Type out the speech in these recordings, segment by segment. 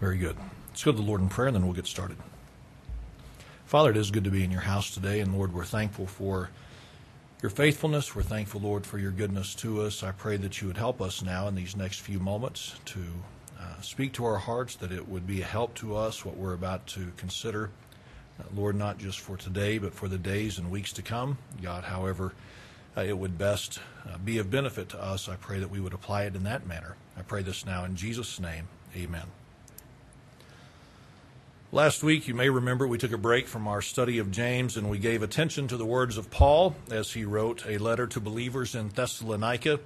Very good. Let's go to the Lord in prayer and then we'll get started. Father, it is good to be in your house today, and Lord, we're thankful for your faithfulness. We're thankful, Lord, for your goodness to us. I pray that you would help us now in these next few moments to uh, speak to our hearts, that it would be a help to us, what we're about to consider. Uh, Lord, not just for today, but for the days and weeks to come. God, however, uh, it would best uh, be of benefit to us, I pray that we would apply it in that manner. I pray this now in Jesus' name. Amen. Last week, you may remember, we took a break from our study of James and we gave attention to the words of Paul as he wrote a letter to believers in Thessalonica.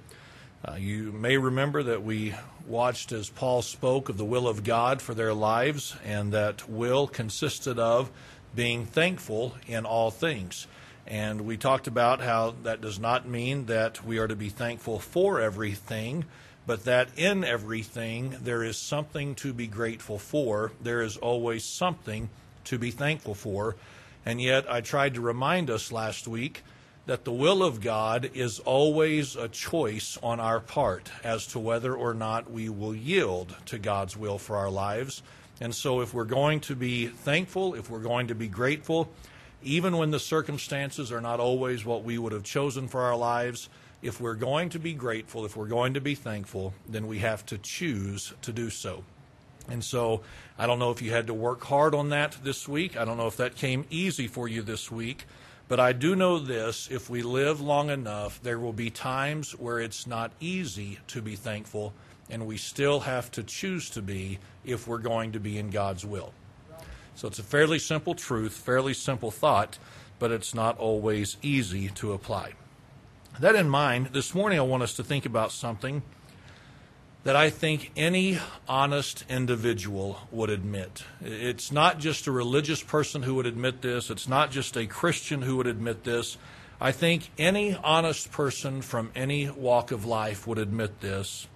Uh, you may remember that we watched as Paul spoke of the will of God for their lives, and that will consisted of being thankful in all things. And we talked about how that does not mean that we are to be thankful for everything, but that in everything there is something to be grateful for. There is always something to be thankful for. And yet, I tried to remind us last week that the will of God is always a choice on our part as to whether or not we will yield to God's will for our lives. And so, if we're going to be thankful, if we're going to be grateful, even when the circumstances are not always what we would have chosen for our lives, if we're going to be grateful, if we're going to be thankful, then we have to choose to do so. And so I don't know if you had to work hard on that this week. I don't know if that came easy for you this week. But I do know this if we live long enough, there will be times where it's not easy to be thankful, and we still have to choose to be if we're going to be in God's will. So it's a fairly simple truth, fairly simple thought, but it's not always easy to apply. That in mind, this morning I want us to think about something that I think any honest individual would admit. It's not just a religious person who would admit this, it's not just a Christian who would admit this. I think any honest person from any walk of life would admit this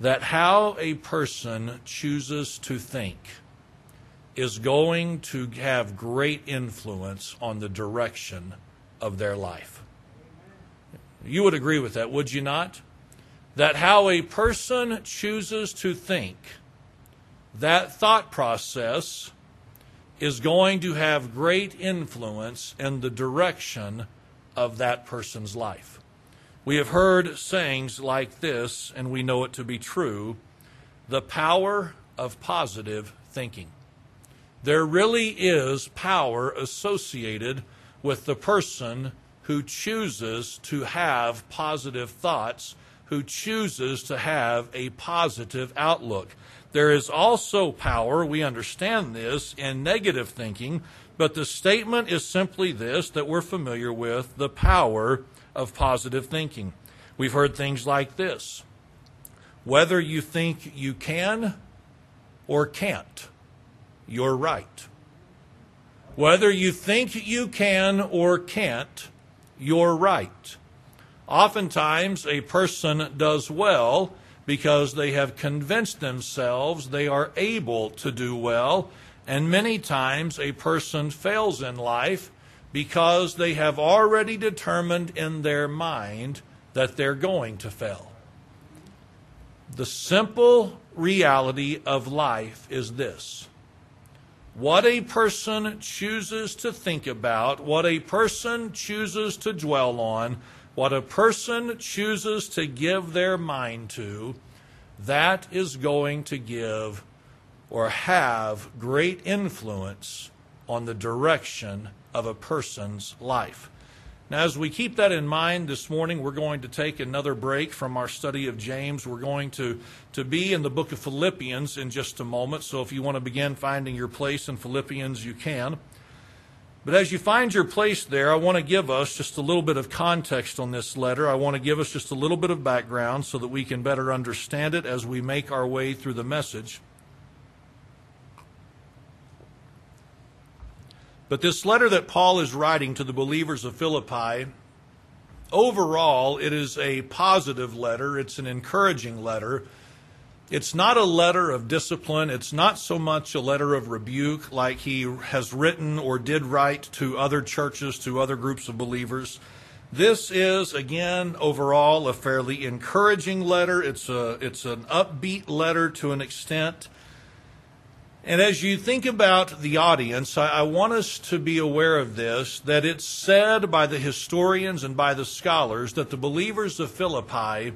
that how a person chooses to think is going to have great influence on the direction of their life. You would agree with that, would you not? That how a person chooses to think, that thought process is going to have great influence in the direction of that person's life. We have heard sayings like this, and we know it to be true the power of positive thinking. There really is power associated with the person who chooses to have positive thoughts, who chooses to have a positive outlook. There is also power, we understand this, in negative thinking, but the statement is simply this that we're familiar with the power of positive thinking. We've heard things like this whether you think you can or can't, you're right. Whether you think you can or can't, you're right. Oftentimes, a person does well because they have convinced themselves they are able to do well, and many times a person fails in life because they have already determined in their mind that they're going to fail. The simple reality of life is this what a person chooses to think about, what a person chooses to dwell on, what a person chooses to give their mind to, that is going to give or have great influence on the direction of a person's life. Now, as we keep that in mind this morning, we're going to take another break from our study of James. We're going to, to be in the book of Philippians in just a moment. So if you want to begin finding your place in Philippians, you can. But as you find your place there, I want to give us just a little bit of context on this letter. I want to give us just a little bit of background so that we can better understand it as we make our way through the message. But this letter that Paul is writing to the believers of Philippi, overall, it is a positive letter. It's an encouraging letter. It's not a letter of discipline. It's not so much a letter of rebuke like he has written or did write to other churches, to other groups of believers. This is, again, overall, a fairly encouraging letter. It's, a, it's an upbeat letter to an extent. And as you think about the audience, I, I, want us to be aware of this that it's said by the historians and by the scholars that the believers of Philippi,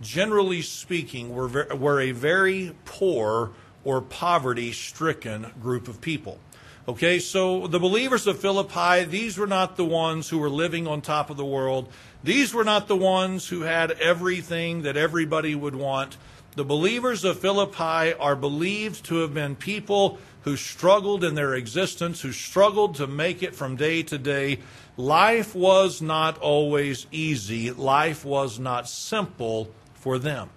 generally speaking, were, were a very poor or poverty stricken group of people. Okay, so the believers of Philippi, these were not the ones who were living on top of the world. These were not the ones who had everything that everybody would want. The believers of Philippi are believed to have been people who struggled in their existence, who struggled to make it from day to day. Life was not always easy, life was not simple for them.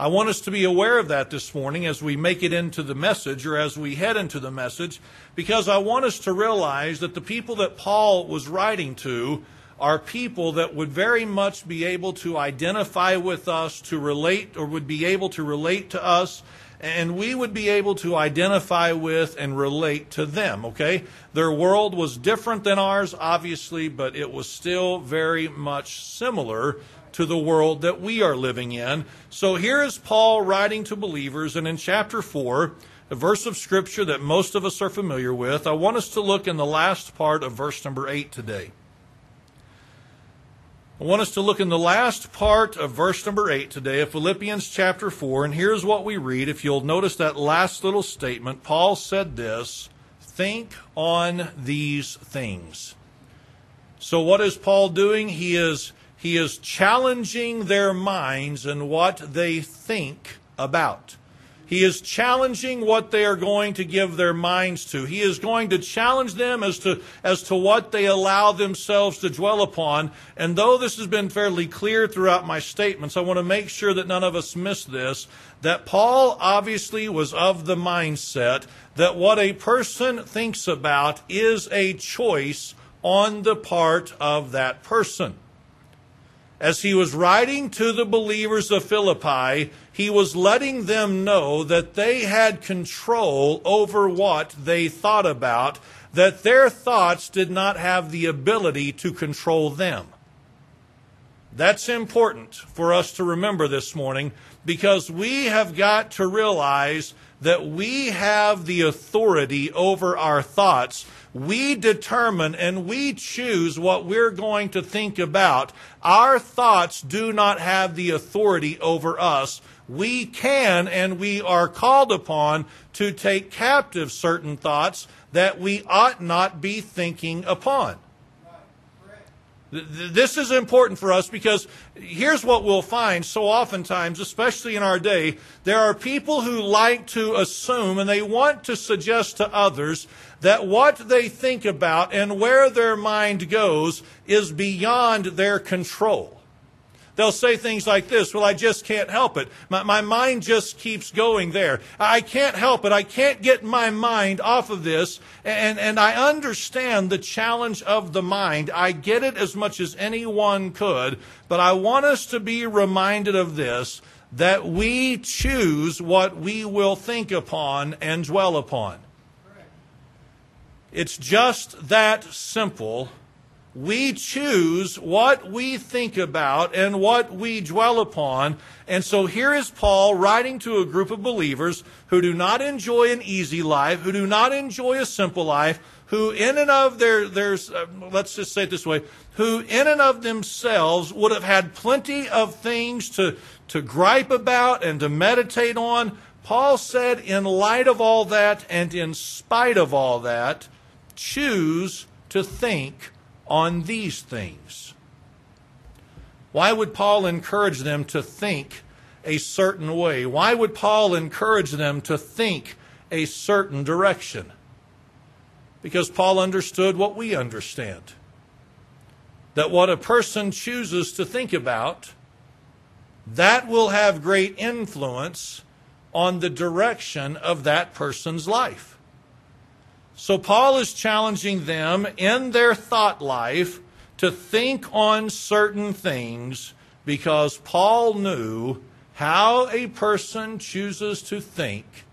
I want us to be aware of that this morning as we make it into the message or as we head into the message, because I want us to realize that the people that Paul was writing to are people that would very much be able to identify with us, to relate, or would be able to relate to us, and we would be able to identify with and relate to them, okay? Their world was different than ours, obviously, but it was still very much similar to the world that we are living in. So here is Paul writing to believers, and in chapter 4, a verse of scripture that most of us are familiar with, I want us to look in the last part of verse number 8 today. I want us to look in the last part of verse number 8 today of Philippians chapter 4, and here's what we read. If you'll notice that last little statement, Paul said this Think on these things. So, what is Paul doing? He is, he is challenging their minds and what they think about. He is challenging what they are going to give their minds to. He is going to challenge them as to, as to what they allow themselves to dwell upon. And though this has been fairly clear throughout my statements, I want to make sure that none of us miss this, that Paul obviously was of the mindset that what a person thinks about is a choice on the part of that person as he was writing to the believers of Philippi, he was letting them know that they had control over what they thought about, that their thoughts did not have the ability to control them. That's important for us to remember this morning because we have got to realize that we have the authority over our thoughts we determine and we choose what we're going to think about. Our thoughts do not have the authority over us. We can and we are called upon to take captive certain thoughts that we ought not be thinking upon. This is important for us because here's what we'll find so oftentimes, especially in our day, there are people who like to assume and they want to suggest to others that what they think about and where their mind goes is beyond their control. They'll say things like this, well, I just can't help it. My, my mind just keeps going there. I can't help it. I can't get my mind off of this. And, and I understand the challenge of the mind. I get it as much as anyone could. But I want us to be reminded of this, that we choose what we will think upon and dwell upon. It's just that simple we choose what we think about and what we dwell upon. And so here is Paul writing to a group of believers who do not enjoy an easy life, who do not enjoy a simple life, who in and of their, uh, let's just say it this way, who in and of themselves would have had plenty of things to, to gripe about and to meditate on. Paul said, in light of all that and in spite of all that, choose to think on these things. Why would Paul encourage them to think a certain way? Why would Paul encourage them to think a certain direction? Because Paul understood what we understand that what a person chooses to think about, that will have great influence on the direction of that person's life. So Paul is challenging them in their thought life to think on certain things because Paul knew how a person chooses to think,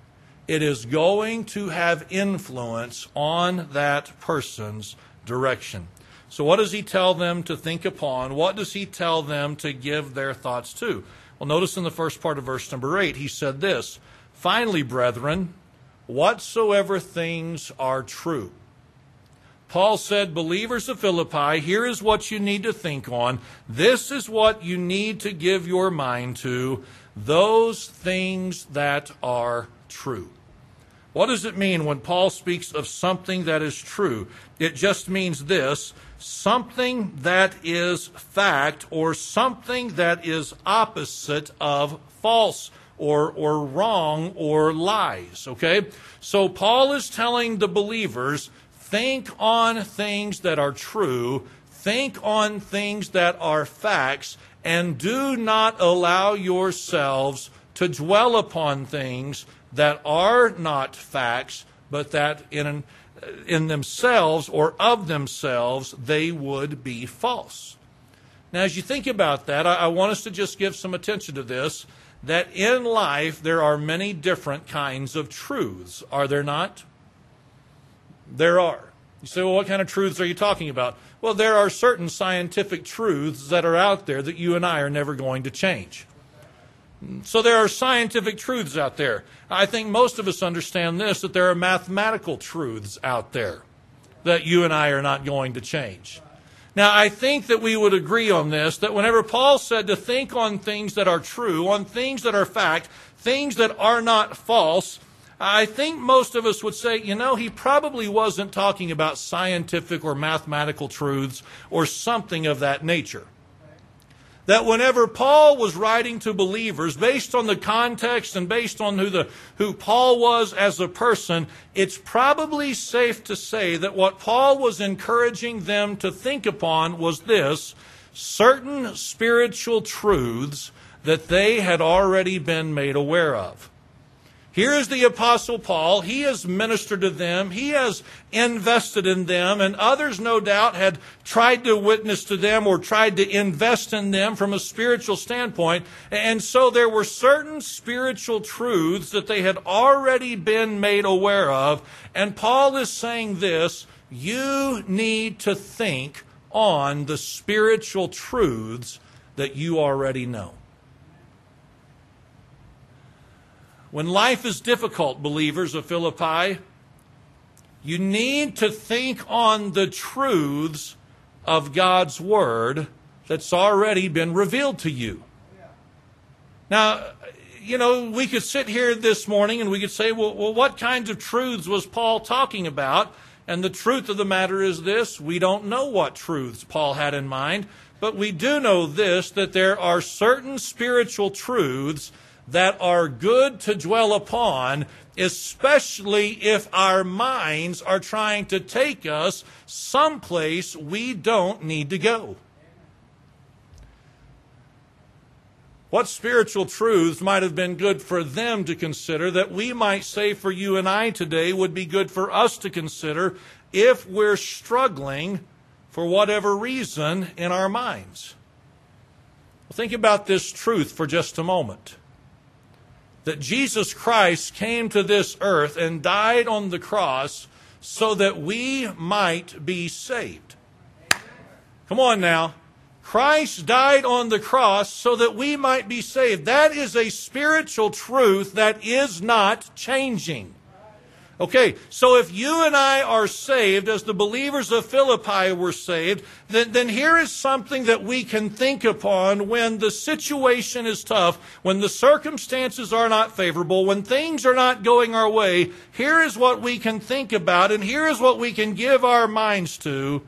it is going to have influence on that person's direction. So, what does he tell them to think upon? What does he tell them to give their thoughts to? Well, notice in the first part of verse number 8, he said this Finally, brethren, whatsoever things are true. Paul said, Believers of Philippi, here is what you need to think on. This is what you need to give your mind to. Those things that are true. What does it mean when Paul speaks of something that is true? It just means this something that is fact or something that is opposite of false or, or wrong or lies. Okay? So Paul is telling the believers think on things that are true, think on things that are facts, and do not allow yourselves to dwell upon things that are not facts, but that in, in themselves or of themselves they would be false. Now, as you think about that, I, I want us to just give some attention to this that in life there are many different kinds of truths, are there not? There are. You say, well, what kind of truths are you talking about? Well, there are certain scientific truths that are out there that you and I are never going to change. So there are scientific truths out there. I think most of us understand this that there are mathematical truths out there that you and I are not going to change. Now, I think that we would agree on this that whenever Paul said to think on things that are true, on things that are fact, things that are not false, I think most of us would say, you know, he probably wasn't talking about scientific or mathematical truths or something of that nature that whenever Paul was writing to believers, based on the context and based on who, the, who Paul was as a person, it's probably safe to say that what Paul was encouraging them to think upon was this certain spiritual truths that they had already been made aware of. Here is the Apostle Paul. He has ministered to them. He has invested in them. And others, no doubt, had tried to witness to them or tried to invest in them from a spiritual standpoint. And so there were certain spiritual truths that they had already been made aware of. And Paul is saying this you need to think on the spiritual truths that you already know. When life is difficult, believers of Philippi, you need to think on the truths of God's Word that's already been revealed to you. Now, you know, we could sit here this morning and we could say, well, well, what kinds of truths was Paul talking about? And the truth of the matter is this we don't know what truths Paul had in mind, but we do know this that there are certain spiritual truths that are good to dwell upon, especially if our minds are trying to take us someplace we don't need to go. What spiritual truths might have been good for them to consider that we might say for you and I today would be good for us to consider if we're struggling for whatever reason in our minds? Well, think about this truth for just a moment that Jesus Christ came to this earth and died on the cross so that we might be saved. Come on now. Christ died on the cross so that we might be saved. That is a spiritual truth that is not changing. Okay, so if you and I are saved as the believers of Philippi were saved, then, then here is something that we can think upon when the situation is tough, when the circumstances are not favorable, when things are not going our way. Here is what we can think about, and here is what we can give our minds to.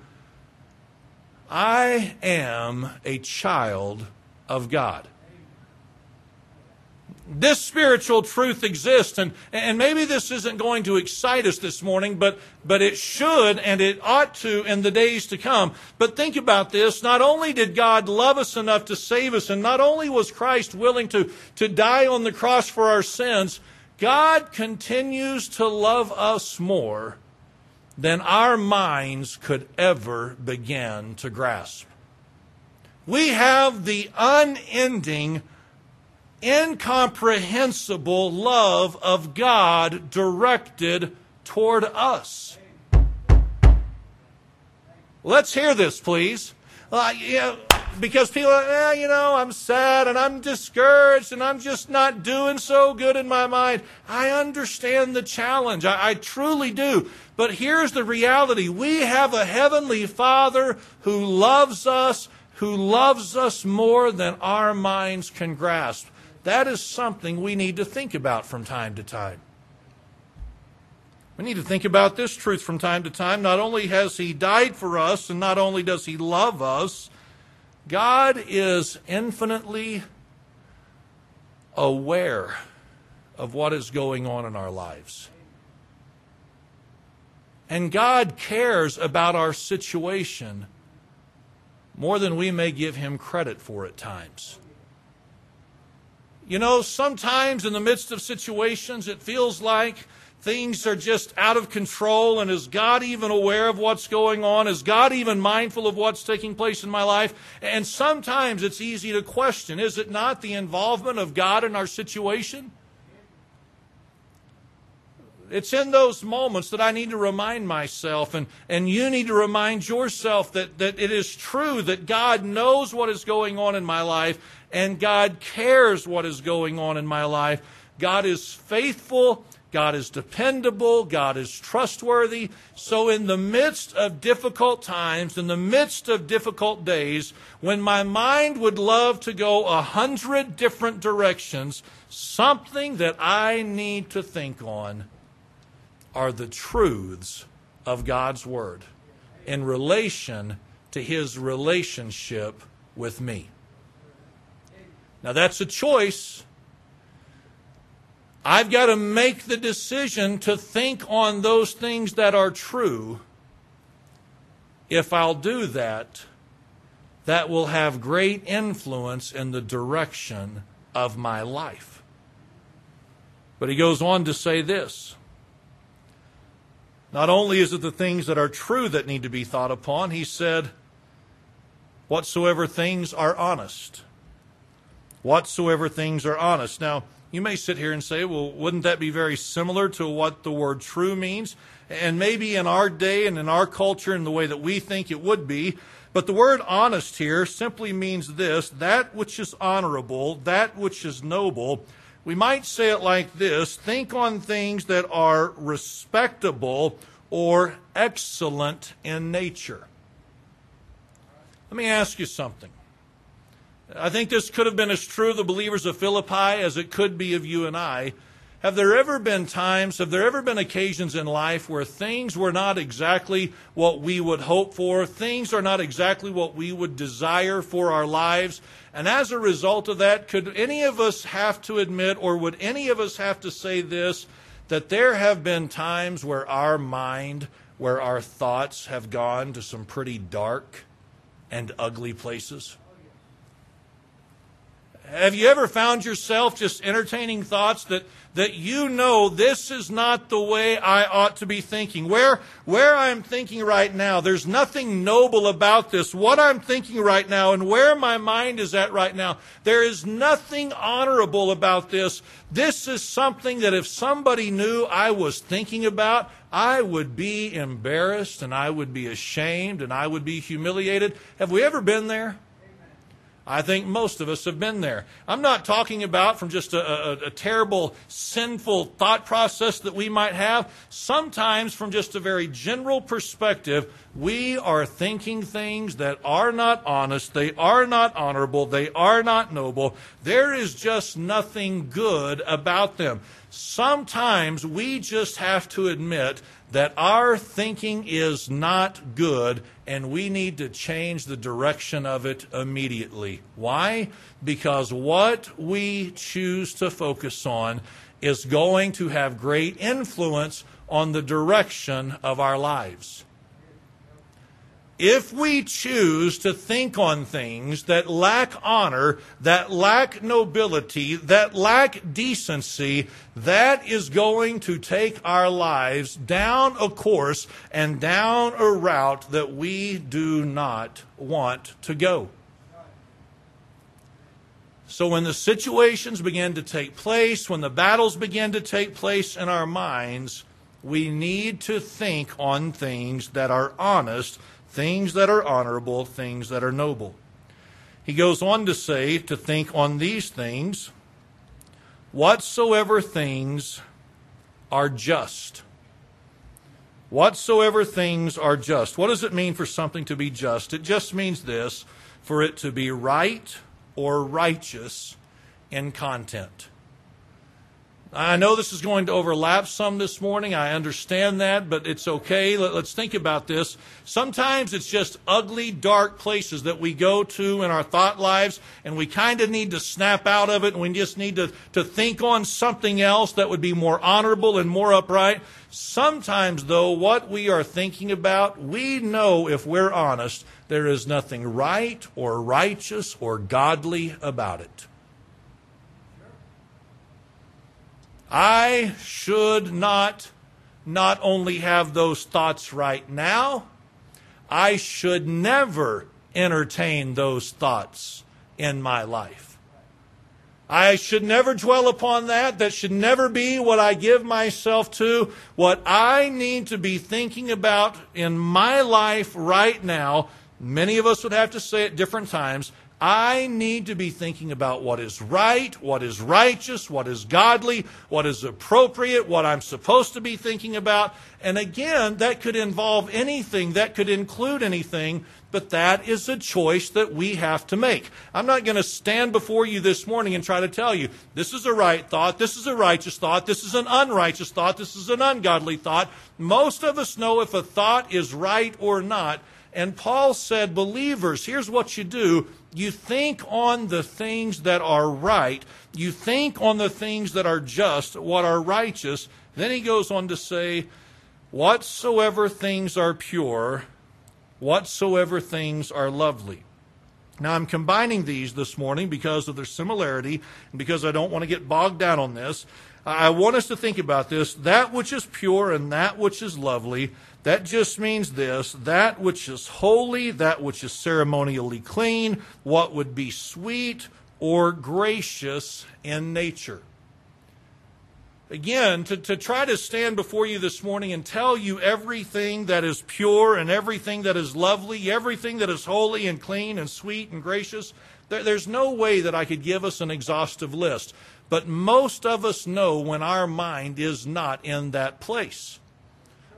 I am a child of God this spiritual truth exists and, and maybe this isn't going to excite us this morning but, but it should and it ought to in the days to come. But think about this. Not only did god love us enough to save us and not only was christ willing to, to die on the cross for our sins god continues to love us more than our minds could ever begin to grasp. We have the unending incomprehensible love of God directed toward us. Let's hear this, please. Uh, yeah, because people, are, eh, you know, I'm sad and I'm discouraged and I'm just not doing so good in my mind. I understand the challenge. I, I truly do. But here's the reality. We have a heavenly Father who loves us, who loves us more than our minds can grasp. That is something we need to think about from time to time. We need to think about this truth from time to time. Not only has He died for us, and not only does He love us, God is infinitely aware of what is going on in our lives. And God cares about our situation more than we may give Him credit for at times. You know, sometimes in the midst of situations, it feels like things are just out of control. And is God even aware of what's going on? Is God even mindful of what's taking place in my life? And sometimes it's easy to question is it not the involvement of God in our situation? It's in those moments that I need to remind myself, and, and you need to remind yourself that, that it is true that God knows what is going on in my life, and God cares what is going on in my life. God is faithful God is dependable. God is trustworthy. So, in the midst of difficult times, in the midst of difficult days, when my mind would love to go a hundred different directions, something that I need to think on are the truths of God's Word in relation to His relationship with me. Now, that's a choice I've got to make the decision to think on those things that are true. If I'll do that, that will have great influence in the direction of my life. But he goes on to say this. Not only is it the things that are true that need to be thought upon, he said, whatsoever things are honest. Whatsoever things are honest. Now, you may sit here and say, well, wouldn't that be very similar to what the word true means? And maybe in our day and in our culture and the way that we think it would be. But the word honest here simply means this that which is honorable, that which is noble. We might say it like this think on things that are respectable or excellent in nature. Let me ask you something. I think this could have been as true of the believers of Philippi as it could be of you and I. Have there ever been times, have there ever been occasions in life where things were not exactly what we would hope for? Things are not exactly what we would desire for our lives. And as a result of that, could any of us have to admit, or would any of us have to say this, that there have been times where our mind, where our thoughts have gone to some pretty dark and ugly places? Have you ever found yourself just entertaining thoughts that, that you know this is not the way I ought to be thinking? Where, where I'm thinking right now, there's nothing noble about this. What I'm thinking right now and where my mind is at right now, there is nothing honorable about this. This is something that if somebody knew I was thinking about, I would be embarrassed and I would be ashamed and I would be humiliated. Have we ever been there? I think most of us have been there. I'm not talking about from just a, a, a, terrible, sinful thought process that we might have. Sometimes, from just a very general perspective, we are thinking things that are not honest, they are not honorable, they are not noble. There is just nothing good about them. Sometimes we just have to admit that our thinking is not good and we need to change the direction of it immediately. Why? Because what we choose to focus on is going to have great influence on the direction of our lives if we choose to think on things that lack honor, that lack nobility, that lack decency, that is going to take our lives down a course and down a route that we do not want to go. So when the situations begin to take place, when the battles begin to take place in our minds, we need to think on things that are honest things that are honorable, things that are noble. He goes on to say to think on these things whatsoever things are just. Whatsoever things are just. What does it mean for something to be just? It just means this for it to be right or righteous in content. I know this is going to overlap some this morning. I understand that, but it's okay. Let, us think about this. Sometimes it's just ugly, dark places that we go to in our thought lives, and we kind of need to snap out of it, and we just need to, to think on something else that would be more honorable and more upright. Sometimes, though, what we are thinking about, we know if we're honest, there is nothing right or righteous or godly about it. I should not not only have those thoughts right now, I should never entertain those thoughts in my life. I should never dwell upon that. That should never be what I give myself to. What I need to be thinking about in my life right now, many of us would have to say at different times, I need to be thinking about what is right, what is righteous, what is godly, what is appropriate, what I'm supposed to be thinking about. And again, that could involve anything, that could include anything, but that is a choice that we have to make. I'm not going to stand before you this morning and try to tell you this is a right thought, this is a righteous thought, this is an unrighteous thought, this is an ungodly thought. Most of us know if a thought is right or not. And Paul said, believers, here's what you do you think on the things that are right, you think on the things that are just, what are righteous. Then he goes on to say, whatsoever things are pure, whatsoever things are lovely. Now, I'm combining these this morning because of their similarity and because I don't want to get bogged down on this. I want us to think about this. That which is pure and that which is lovely, that just means this that which is holy, that which is ceremonially clean, what would be sweet or gracious in nature. Again, to, to try to stand before you this morning and tell you everything that is pure and everything that is lovely, everything that is holy and clean and sweet and gracious, there, there's no way that I could give us an exhaustive list. But most of us know when our mind is not in that place.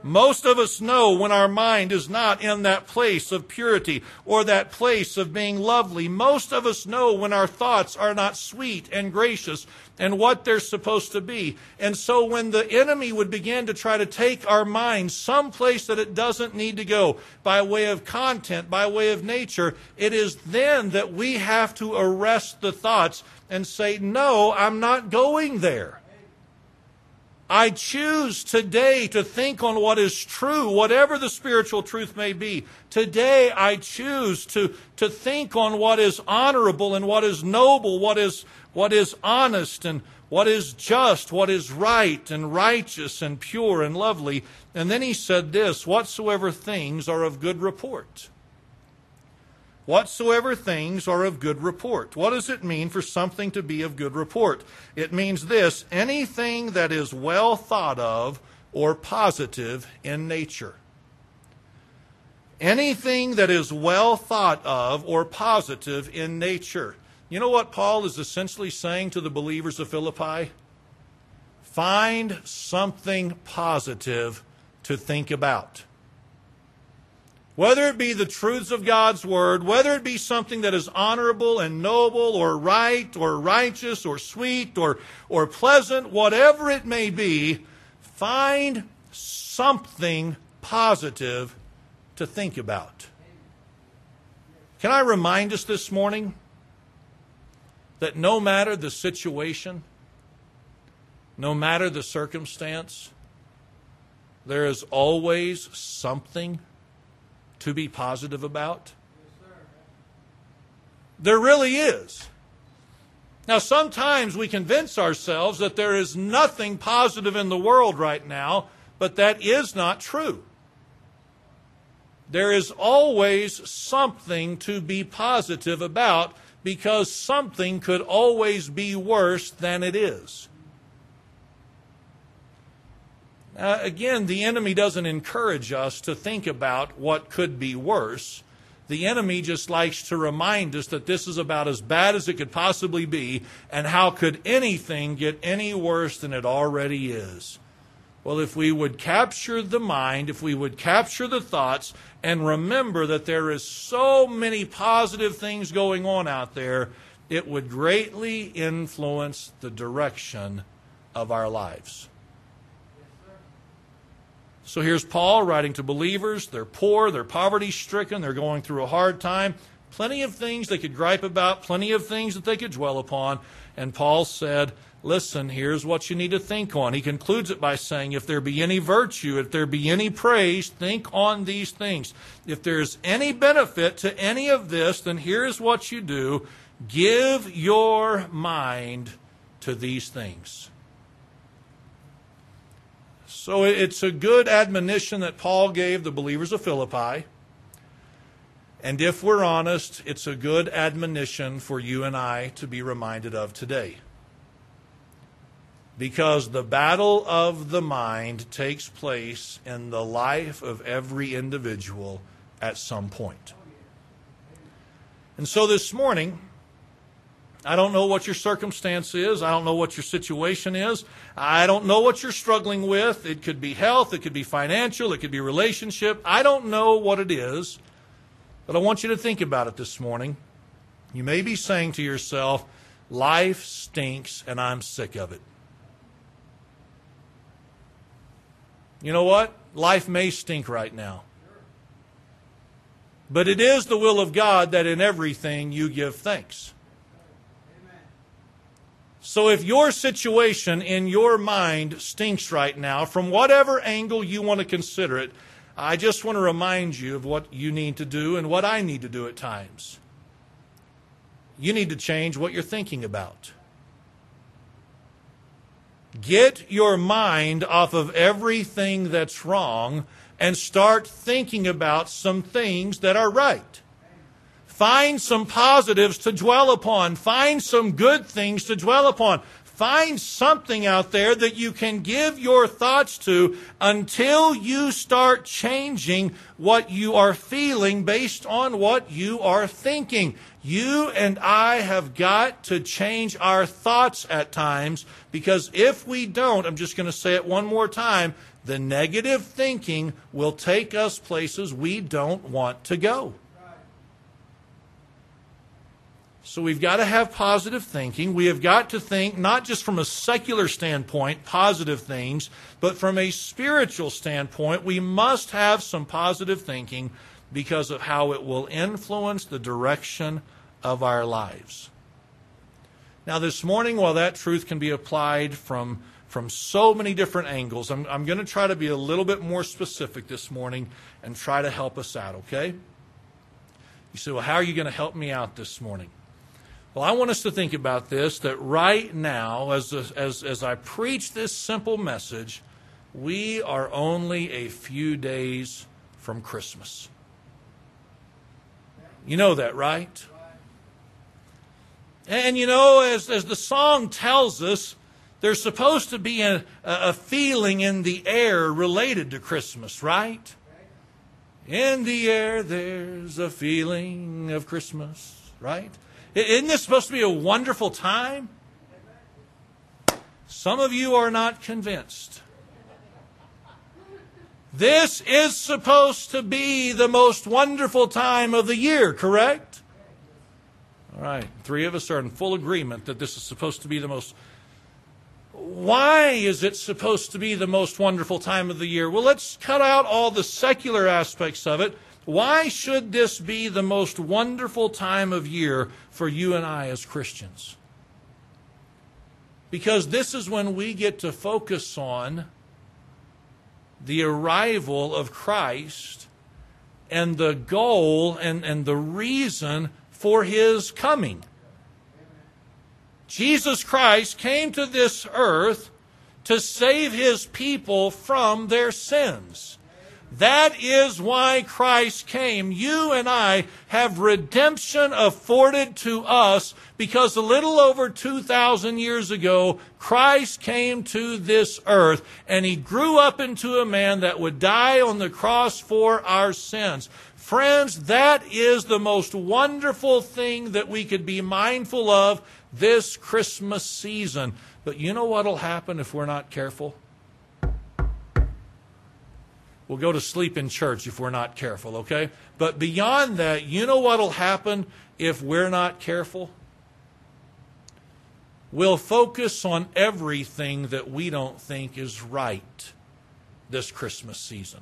Most of us know when our mind is not in that place of purity or that place of being lovely. Most of us know when our thoughts are not sweet and gracious and what they're supposed to be. And so when the enemy would begin to try to take our mind someplace that it doesn't need to go by way of content, by way of nature, it is then that we have to arrest the thoughts and say, no, I'm not going there. I choose today to think on what is true, whatever the spiritual truth may be. Today I choose to, to think on what is honorable and what is noble, what is, what is honest and what is just, what is right and righteous and pure and lovely. And then he said this, whatsoever things are of good report whatsoever things are of good report. What does it mean for something to be of good report? It means this anything that is well thought of or positive in nature. Anything that is well thought of or positive in nature. You know what Paul is essentially saying to the believers of Philippi? Find something positive to think about whether it be the truths of God's Word, whether it be something that is honorable and noble or right or righteous or sweet or, or pleasant, whatever it may be, find something positive to think about. Can I remind us this morning that no matter the situation, no matter the circumstance, there is always something to be positive about? There really is. Now, sometimes we convince ourselves that there is nothing positive in the world right now, but that is not true. There is always something to be positive about because something could always be worse than it is. Uh, again, the enemy doesn't encourage us to think about what could be worse. the enemy just likes to remind us that this is about as bad as it could possibly be, and how could anything get any worse than it already is? Well, if we would capture the mind, if we would capture the thoughts, and remember that there is so many positive things going on out there, it would greatly influence the direction of our lives. So here's Paul writing to believers. They're poor, they're poverty stricken, they're going through a hard time. Plenty of things they could gripe about, plenty of things that they could dwell upon. And Paul said, Listen, here's what you need to think on. He concludes it by saying, If there be any virtue, if there be any praise, think on these things. If there's any benefit to any of this, then here's what you do give your mind to these things. So it's a good admonition that Paul gave the believers of Philippi. And if we're honest, it's a good admonition for you and I to be reminded of today because the battle of the mind takes place in the life of every individual at some point. And so this morning, I don't know what your circumstance is. I don't know what your situation is. I don't know what you're struggling with. It could be health, it could be financial, it could be relationship. I don't know what it is, but I want you to think about it this morning. You may be saying to yourself, Life stinks and I'm sick of it. You know what? Life may stink right now. But it is the will of God that in everything you give thanks. So if your situation in your mind stinks right now, from whatever angle you want to consider it, I just want to remind you of what you need to do and what I need to do at times. You need to change what you're thinking about. Get your mind off of everything that's wrong and start thinking about some things that are right. Find some positives to dwell upon. Find some good things to dwell upon. Find something out there that you can give your thoughts to until you start changing what you are feeling based on what you are thinking. You and I have got to change our thoughts at times because if we don't, I'm just going to say it one more time, the negative thinking will take us places we don't want to go. So we've got to have positive thinking. We have got to think not just from a secular standpoint, positive things, but from a spiritual standpoint, we must have some positive thinking because of how it will influence the direction of our lives. Now, this morning, while that truth can be applied from, from so many different angles, I'm, I'm going to try to be a little bit more specific this morning and try to help us out, okay? You say, well, how are you going to help me out this morning? Well, I want us to think about this that right now, as, as, as I preach this simple message, we are only a few days from Christmas. You know that, right? And you know, as, as the song tells us, there's supposed to be a, a feeling in the air related to Christmas, right? In the air, there's a feeling of Christmas, right? Isn't this supposed to be a wonderful time? Some of you are not convinced. This is supposed to be the most wonderful time of the year, correct? All right, three of us are in full agreement that this is supposed to be the most. Why is it supposed to be the most wonderful time of the year? Well, let's cut out all the secular aspects of it. Why should this be the most wonderful time of year for you and I as Christians? Because this is when we get to focus on the arrival of Christ and the goal and, and the reason for his coming. Jesus Christ came to this earth to save his people from their sins. That is why Christ came. You and I have redemption afforded to us because a little over 2,000 years ago, Christ came to this earth and he grew up into a man that would die on the cross for our sins. Friends, that is the most wonderful thing that we could be mindful of this Christmas season. But you know what will happen if we're not careful? We'll go to sleep in church if we're not careful, okay? But beyond that, you know what will happen if we're not careful? We'll focus on everything that we don't think is right this Christmas season.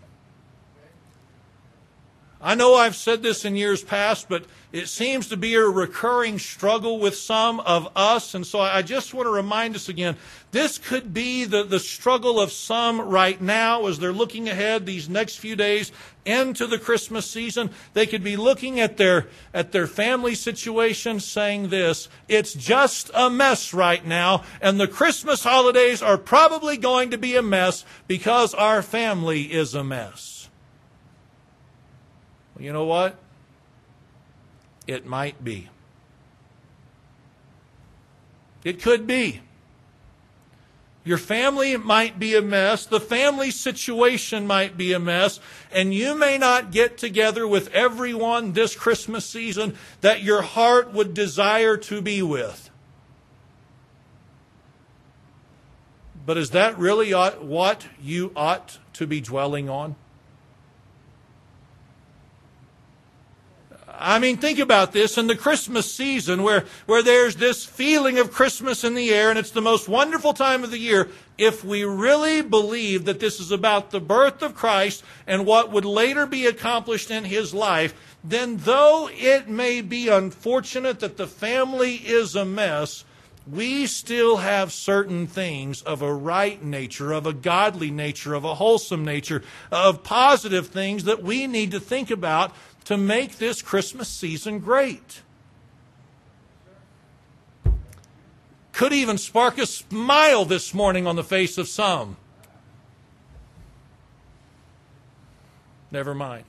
I know I've said this in years past, but it seems to be a recurring struggle with some of us. And so I just want to remind us again this could be the, the struggle of some right now as they're looking ahead these next few days into the Christmas season. They could be looking at their, at their family situation saying this it's just a mess right now, and the Christmas holidays are probably going to be a mess because our family is a mess. Well, you know what? It might be. It could be. Your family might be a mess. The family situation might be a mess. And you may not get together with everyone this Christmas season that your heart would desire to be with. But is that really what you ought to be dwelling on? I mean, think about this in the Christmas season where, where there's this feeling of Christmas in the air and it's the most wonderful time of the year. If we really believe that this is about the birth of Christ and what would later be accomplished in his life, then though it may be unfortunate that the family is a mess, we still have certain things of a right nature, of a godly nature, of a wholesome nature, of positive things that we need to think about to make this Christmas season great. Could even spark a smile this morning on the face of some. Never mind.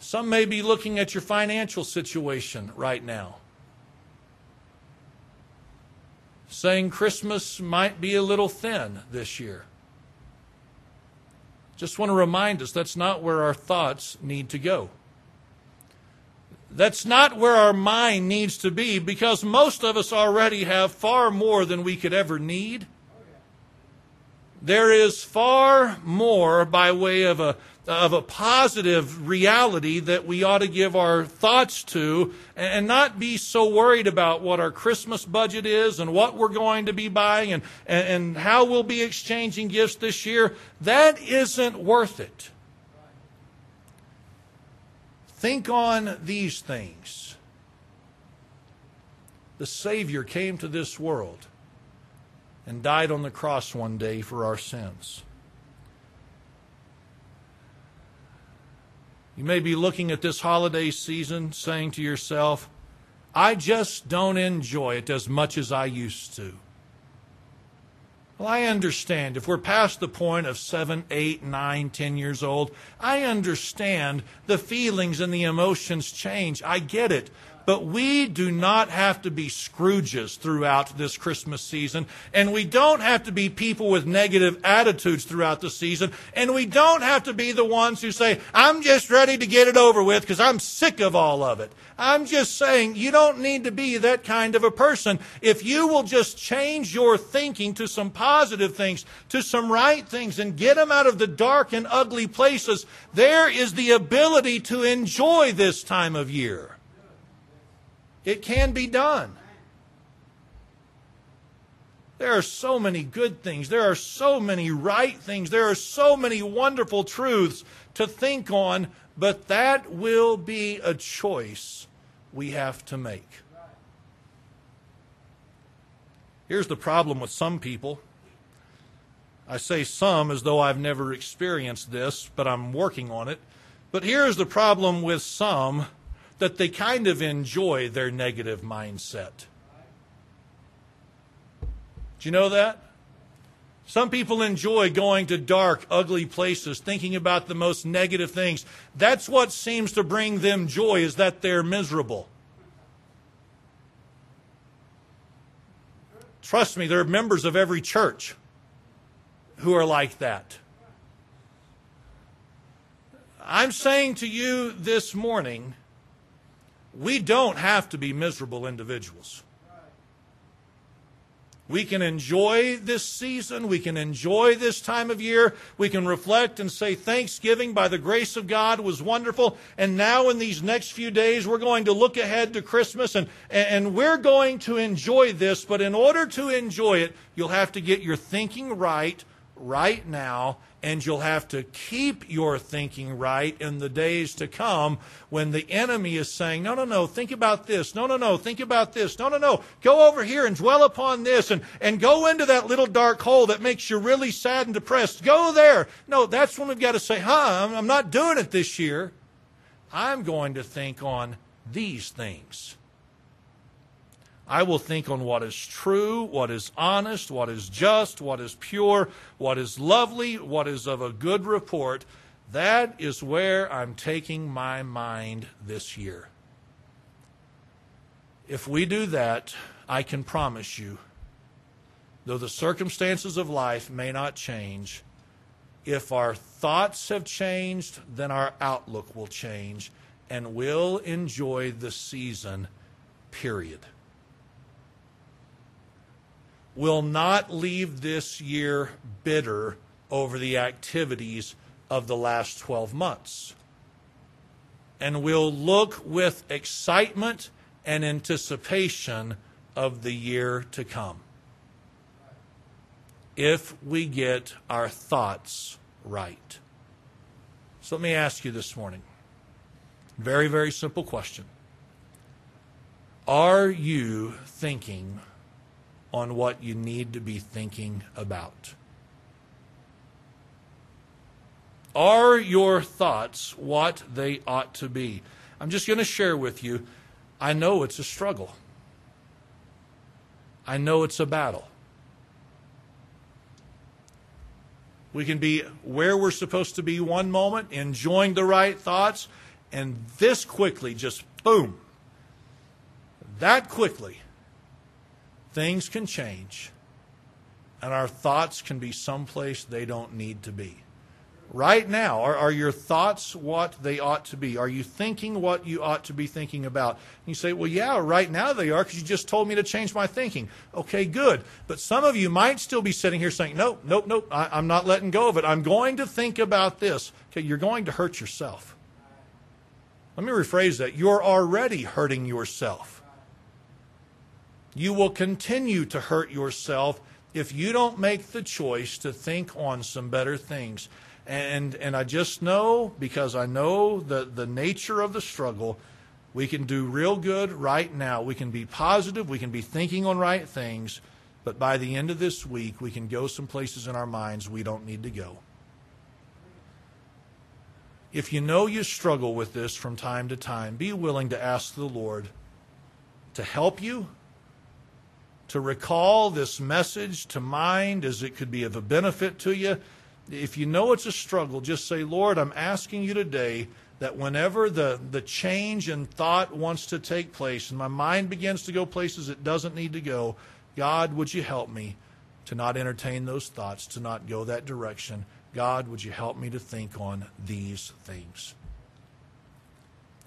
Some may be looking at your financial situation right now, saying Christmas might be a little thin this year. Just want to remind us that's not where our thoughts need to go. That's not where our mind needs to be because most of us already have far more than we could ever need. There is far more by way of a of a positive reality that we ought to give our thoughts to and not be so worried about what our Christmas budget is and what we're going to be buying and, and, how we'll be exchanging gifts this year. That isn't worth it. Think on these things. The Savior came to this world and died on the cross one day for our sins. You may be looking at this holiday season saying to yourself, I just don't enjoy it as much as I used to. Well, I understand. If we're past the point of seven, eight, nine, ten years old, I understand the feelings and the emotions change. I get it. But we do not have to be Scrooges throughout this Christmas season. And we don't have to be people with negative attitudes throughout the season. And we don't have to be the ones who say, I'm just ready to get it over with because I'm sick of all of it. I'm just saying you don't need to be that kind of a person. If you will just change your thinking to some positive things, to some right things, and get them out of the dark and ugly places, there is the ability to enjoy this time of year. It can be done. There are so many good things. There are so many right things. There are so many wonderful truths to think on, but that will be a choice we have to make. Here's the problem with some people. I say some as though I've never experienced this, but I'm working on it. But here's the problem with some that they kind of enjoy their negative mindset. Do you know that? Some people enjoy going to dark, ugly places, thinking about the most negative things. That's what seems to bring them joy, is that they're miserable. Trust me, there are members of every church who are like that. I'm saying to you this morning, we don't have to be miserable individuals. We can enjoy this season. We can enjoy this time of year. We can reflect and say Thanksgiving by the grace of God was wonderful. And now in these next few days, we're going to look ahead to Christmas and, and we're going to enjoy this. But in order to enjoy it, you'll have to get your thinking right right now and you'll have to keep your thinking right in the days to come when the enemy is saying, No, no, no, think about this. No, no, no, think about this. No, no, no, go over here and dwell upon this and, and go into that little dark hole that makes you really sad and depressed. Go there. No, that's when we've got to say, Huh, I'm not doing it this year. I'm going to think on these things. I will think on what is true, what is honest, what is just, what is pure, what is lovely, what is of a good report. That is where I'm taking my mind this year. If we do that, I can promise you, though the circumstances of life may not change, if our thoughts have changed, then our outlook will change, and we'll enjoy the season, period will not leave this year bitter over the activities of the last 12 months. And will look with excitement and anticipation of the year to come. If we get our thoughts right. So let me ask you this morning. Very, very simple question. Are you thinking on what you need to be thinking about. Are your thoughts what they ought to be? I'm just going to share with you. I know it's a struggle. I know it's a battle. We can be where we're supposed to be one moment, enjoying the right thoughts, and this quickly just boom. That quickly things can change and our thoughts can be someplace they don't need to be. Right now, are, are your thoughts what they ought to be? Are you thinking what you ought to be thinking about? And you say, well, yeah, right now they are because you just told me to change my thinking. Okay, good. But some of you might still be sitting here saying, nope, nope, nope, I, I'm not letting go of it. I'm going to think about this. Okay, you're going to hurt yourself. Let me rephrase that. You're already hurting yourself you will continue to hurt yourself if you don't make the choice to think on some better things. And, and I just know, because I know the, the nature of the struggle, we can do real good right now. We can be positive, we can be thinking on right things, but by the end of this week, we can go some places in our minds we don't need to go. If you know you struggle with this from time to time, be willing to ask the Lord to help you to recall this message to mind as it could be of a benefit to you. If you know it's a struggle, just say, Lord, I'm asking you today that whenever the, the change in thought wants to take place and my mind begins to go places it doesn't need to go, God, would you help me to not entertain those thoughts, to not go that direction? God, would you help me to think on these things?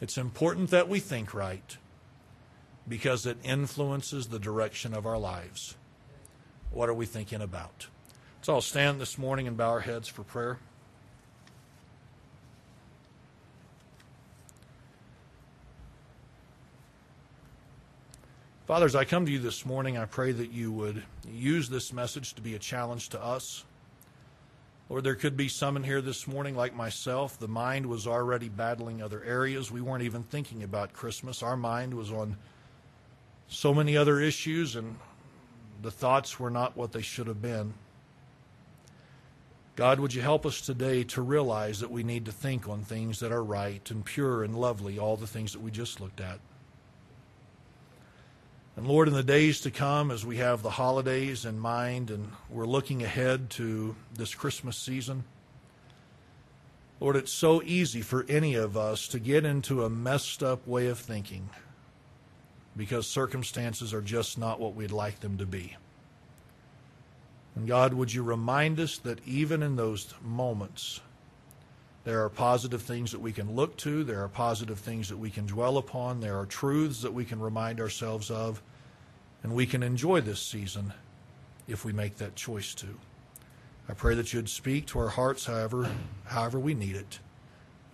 It's important that we think right because it influences the direction of our lives. What are we thinking about? Let's all stand this morning and bow our heads for prayer. Fathers, I come to you this morning. I pray that you would use this message to be a challenge to us. Lord, there could be some in here this morning, like myself. The mind was already battling other areas. We weren't even thinking about Christmas. Our mind was on so many other issues, and the thoughts were not what they should have been. God, would you help us today to realize that we need to think on things that are right and pure and lovely, all the things that we just looked at. And Lord, in the days to come, as we have the holidays in mind and we're looking ahead to this Christmas season, Lord, it's so easy for any of us to get into a messed up way of thinking because circumstances are just not what we'd like them to be. And God, would you remind us that even in those moments, There are positive things that we can look to. There are positive things that we can dwell upon. There are truths that we can remind ourselves of. And we can enjoy this season if we make that choice to. I pray that you'd speak to our hearts however, however we need it.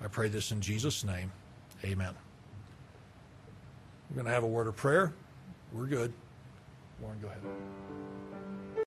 I pray this in Jesus' name. Amen. We're going to have a word of prayer. We're good. Warren, go ahead.